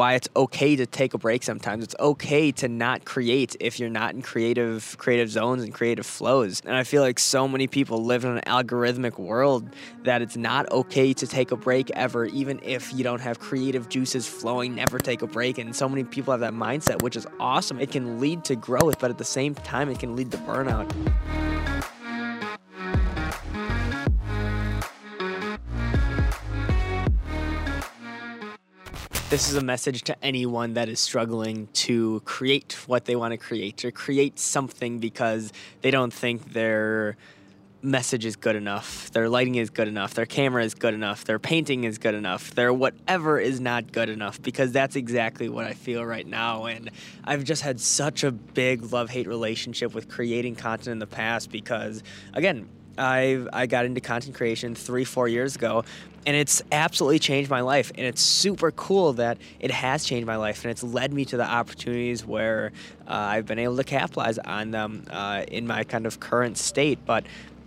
why it's okay to take a break sometimes. It's okay to not create if you're not in creative creative zones and creative flows. And I feel like so many people live in an algorithmic world that it's not okay to take a break ever, even if you don't have creative juices flowing, never take a break. And so many people have that mindset, which is awesome. It can lead to growth, but at the same time, it can lead to burnout. This is a message to anyone that is struggling to create what they want to create, or create something because they don't think their message is good enough, their lighting is good enough, their camera is good enough, their painting is good enough, their whatever is not good enough because that's exactly what I feel right now. And I've just had such a big love hate relationship with creating content in the past because, again, I I got into content creation three four years ago, and it's absolutely changed my life. And it's super cool that it has changed my life, and it's led me to the opportunities where uh, I've been able to capitalize on them uh, in my kind of current state. But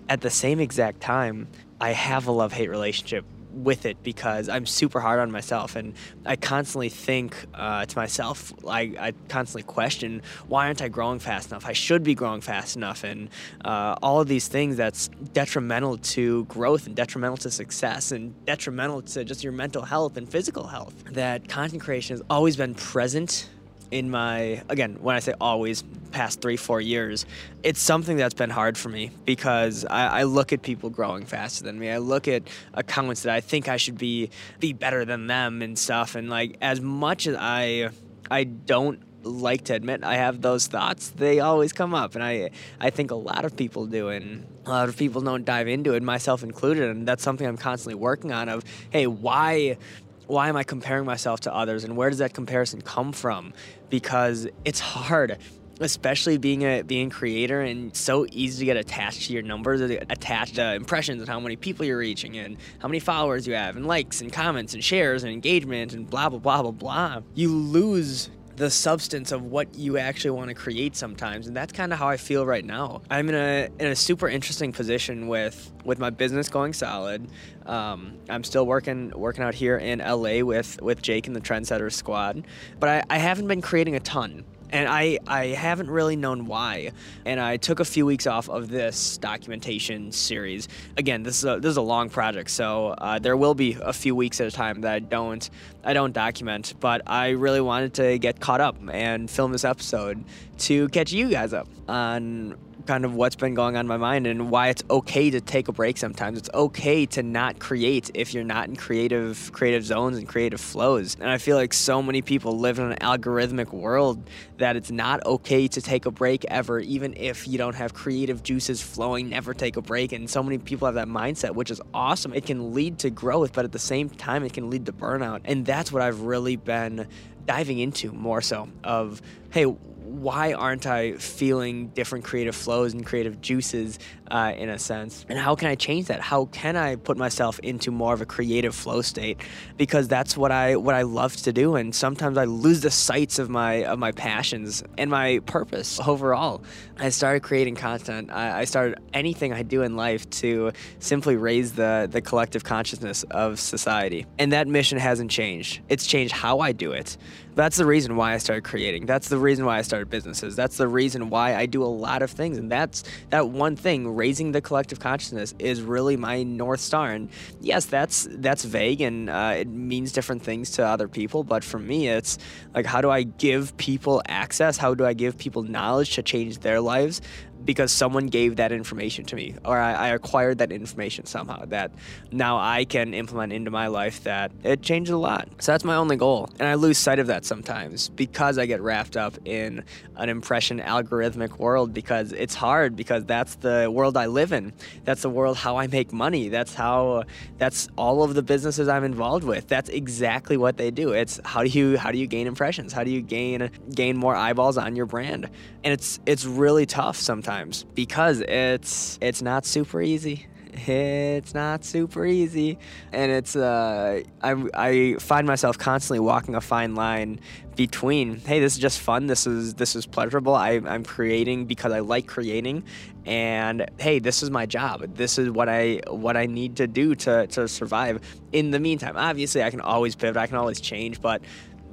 at the same exact time, I have a love hate relationship with it because I'm super hard on myself and I constantly think uh, to myself, I, I constantly question, why aren't I growing fast enough? I should be growing fast enough. And uh, all of these things that's detrimental to growth and detrimental to success and detrimental to just your mental health and physical health. That content creation has always been present in my again when i say always past three four years it's something that's been hard for me because I, I, look at people growing faster than me. I look at accounts that i think i should be be better than them and stuff. And like as much as i i don't like to admit I have those thoughts, they always come up. And I I think a lot of people do. And a lot of people don't dive into it, myself included, and that's something I'm constantly working on of, hey, why why am I comparing myself to others and where does that comparison come from? Because it's hard especially being a being creator and so easy to get attached to your numbers attached to impressions and how many people you're reaching and how many followers you have and likes and comments and shares and engagement and blah blah blah blah blah you lose the substance of what you actually want to create sometimes and that's kind of how i feel right now. I'm in a in a super interesting position with with my business going solid. Um, i'm still working working out here in la with with jake and the trendsetter squad but I, I haven't been creating a ton and I, I haven't really known why. And I took a few weeks off of this documentation series. Again, this is a, this is a long project, so uh, there will be a few weeks at a time that I don't I don't document. But I really wanted to get caught up and film this episode to catch you guys up on kind of what's been going on in my mind and why it's okay to take a break sometimes. It's okay to not create if you're not in creative creative zones and creative flows. And I feel like so many people live in an algorithmic world that it's not okay to take a break ever, even if you don't have creative juices flowing, never take a break. And so many people have that mindset, which is awesome. It can lead to growth, but at the same time it can lead to burnout. And that's what I've really been diving into more so of hey why aren't I feeling different creative flows and creative juices uh, in a sense? And how can I change that? How can I put myself into more of a creative flow state? Because that's what I what I love to do. And sometimes I lose the sights of my of my passions and my purpose overall. I started creating content. I, I started anything I do in life to simply raise the the collective consciousness of society. And that mission hasn't changed. It's changed how I do it. That's the reason why I started creating. That's the reason why I started businesses. That's the reason why I do a lot of things. And that's that one thing, raising the collective consciousness is really my North Star. And yes, that's that's vague and uh, it means different things to other people. But for me, it's like, how do I give people access? How do I give people knowledge to change their lives? because someone gave that information to me or I, I, acquired that information somehow that now I can implement into my life that it changed a lot. So that's my only goal. And I lose sight of that sometimes because I get wrapped up in an impression algorithmic world because it's hard because that's the world I live in. That's the world how I make money. That's how that's all of the businesses I'm involved with. That's exactly what they do. It's how do you how do you gain impressions? How do you gain gain more eyeballs on your brand? And it's it's really tough sometimes because it's it's not super easy. It's not super easy, and it's uh, I I find myself constantly walking a fine line between hey this is just fun. This is this is pleasurable. I, i'm creating because i like creating. And hey this is my job. This is what i what i need to do to to survive. In the meantime obviously i can always pivot. I can always change. But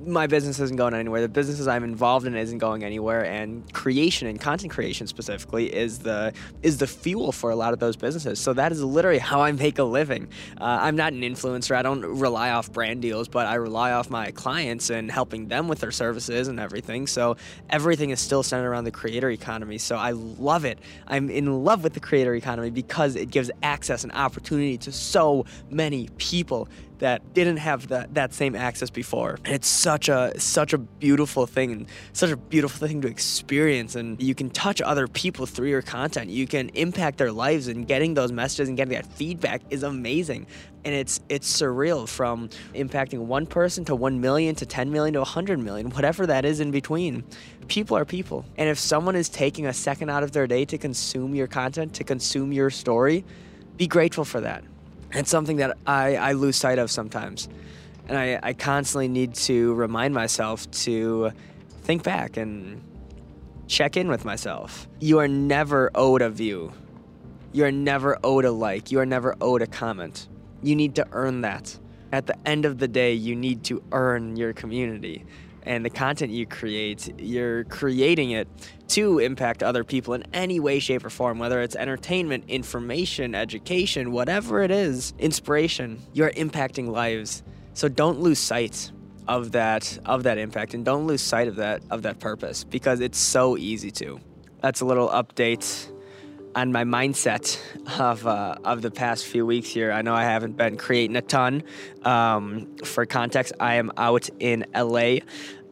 my business isn't going anywhere. The businesses I'm involved in isn't going anywhere, and creation and content creation specifically is the is the fuel for a lot of those businesses. So that is literally how I make a living. Uh, I'm not an influencer. I don't rely off brand deals, but I rely off my clients and helping them with their services and everything. So everything is still centered around the creator economy. So I love it. I'm in love with the creator economy because it gives access and opportunity to so many people that didn't have that, that same access before. And it's such a such a beautiful thing and such a beautiful thing to experience and you can touch other people through your content. You can impact their lives and getting those messages and getting that feedback is amazing. And it's it's surreal from impacting one person to 1 million to 10 million to 100 million, whatever that is in between. People are people. And if someone is taking a second out of their day to consume your content, to consume your story, be grateful for that. It's something that I, I lose sight of sometimes. And I, I constantly need to remind myself to think back and check in with myself. You are never owed a view. You are never owed a like. You are never owed a comment. You need to earn that. At the end of the day, you need to earn your community and the content you create, you're creating it to impact other people in any way, shape, or form, whether it's entertainment, information, education, whatever it is, inspiration, you're impacting lives. So don't lose sight of that of that impact and don't lose sight of that of that purpose because it's so easy to. That's a little update on my mindset of uh, of the past few weeks here. I know I haven't been creating a ton. Um, for context, I am out in LA.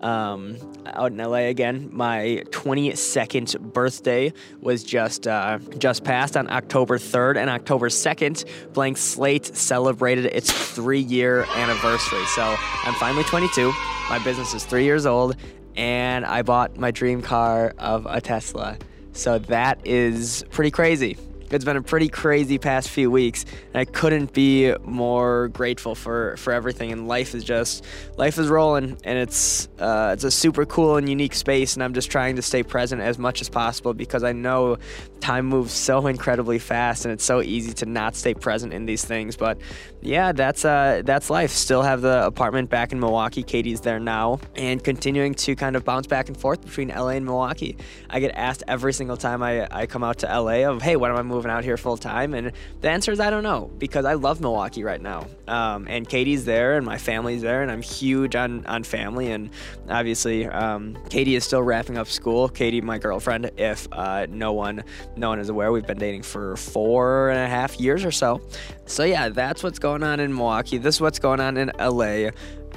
Um, out in LA again. My 22nd birthday was just uh, just passed on October 3rd, and October 2nd, Blank Slate celebrated its three year anniversary. So I'm finally 22. My business is three years old, and I bought my dream car of a Tesla. So that is pretty crazy. It's been a pretty crazy past few weeks, and I couldn't be more grateful for, for everything. And life is just life is rolling, and it's uh, it's a super cool and unique space. And I'm just trying to stay present as much as possible because I know time moves so incredibly fast, and it's so easy to not stay present in these things. But yeah, that's uh, that's life. Still have the apartment back in Milwaukee. Katie's there now, and continuing to kind of bounce back and forth between LA and Milwaukee. I get asked every single time I, I come out to LA of, hey, when am I moving? Moving out here full time? And the answer is I don't know because I love Milwaukee right now. Um, and Katie's there and my family's there, and I'm huge on, on family. And obviously, um, Katie is still wrapping up school. Katie, my girlfriend, if uh, no one no one is aware, we've been dating for four and a half years or so. So yeah, that's what's going on in Milwaukee. This is what's going on in LA.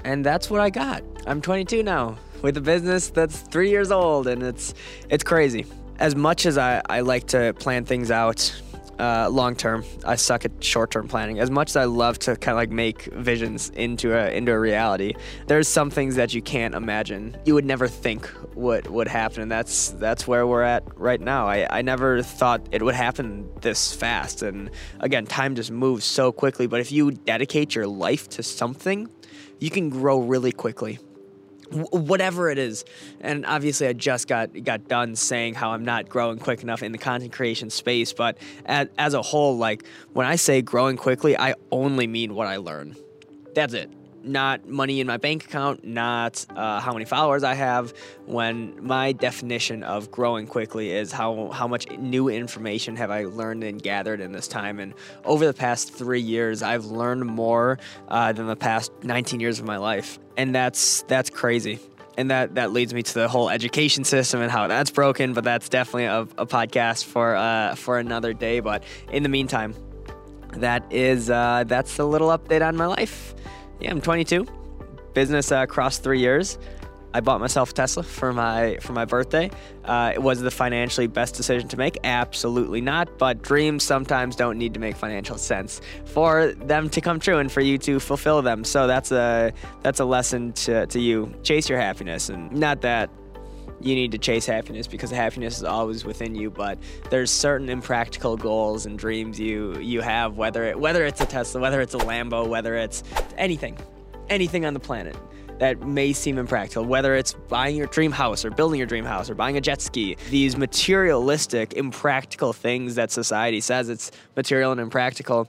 And that's what I got. I'm 22 now with a business that's three years old, and it's it's crazy as much as I, I like to plan things out uh, long term, I suck at short term planning. As much as I love to kind of like make visions into a into a reality, there's some things that you can't imagine. You would never think would would happen, and that's that's where we're at right now. I, I never thought it would happen this fast, and again, time just moves so quickly. But if you dedicate your life to something, you can grow really quickly whatever it is. And obviously i just got got done saying how i'm not growing quick enough in the content creation space but as, as a whole like when i say growing quickly i only mean what i learn. That's it not money in my bank account, not uh, how many followers I have. When my definition of growing quickly is how how much new information have I learned and gathered in this time. And over the past three years, I've learned more uh, than the past 19 years of my life, and that's that's crazy. And that, that leads me to the whole education system and how that's broken, but that's definitely a, a podcast for uh, for another day. But in the meantime, that is uh, that's a little update on my life yeah, I'm 22. Business uh, three years. I bought myself a Tesla for my for my birthday. Uh, it was the financially best decision to make. Absolutely not. But dreams sometimes don't need to make financial sense for them to come true and for you to fulfill them. So that's a that's a lesson to, to you. Chase your happiness, and not that you need to chase happiness because happiness is always within you but there's certain impractical goals and dreams you you have whether it, whether it's a Tesla whether it's a Lambo whether it's anything anything on the planet that may seem impractical, whether it's buying your dream house or building your dream house or buying a jet ski, these materialistic, impractical things that society says it's material and impractical,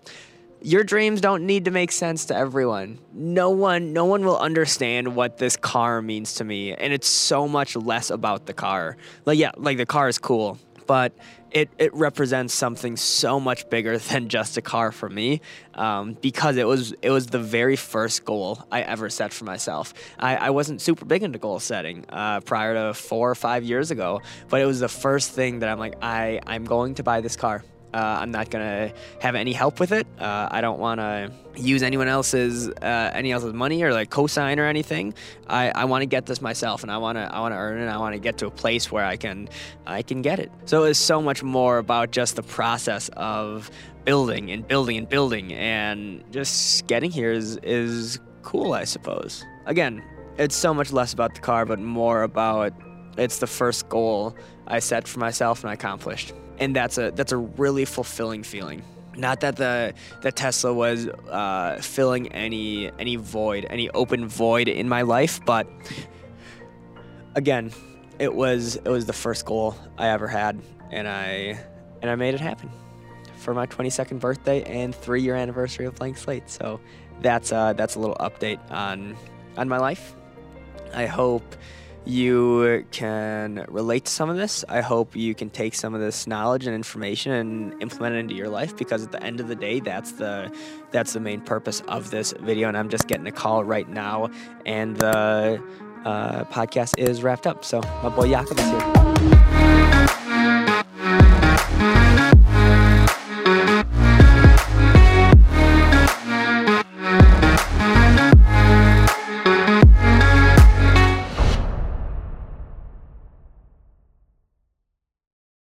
your dreams don't need to make sense to everyone. No one no one will understand what this car means to me and it's so much less about the car. Like yeah, like the car is cool, but it, it represents something so much bigger than just a car for me um, because it was it was the very first goal I ever set for myself. I, I wasn't super big into goal setting uh, prior to four or five years ago, but it was the first thing that I'm like I I'm going to buy this car. Uh, I'm not gonna have any help with it. Uh, I don't want to use anyone else's uh, any else's money or like co-sign or anything. I, I want to get this myself, and I want to I want to earn it. I want to get to a place where I can I can get it. So it's so much more about just the process of building and building and building, and just getting here is is cool, I suppose. Again, it's so much less about the car, but more about it's the first goal I set for myself and I accomplished and that's a that's a really fulfilling feeling. Not that the the Tesla was uh, filling any any void, any open void in my life, but again, it was it was the first goal I ever had, and I and I made it happen for my 22nd birthday and three year anniversary of Blank Slate. So that's uh, that's a little update on on my life. I hope you can relate to some of this. I hope you can take some of this knowledge and information and implement it into your life because at the end of the day, that's the that's the main purpose of this video. And I'm just getting a call right now, and the uh, podcast is wrapped up. So my boy Jakob is here.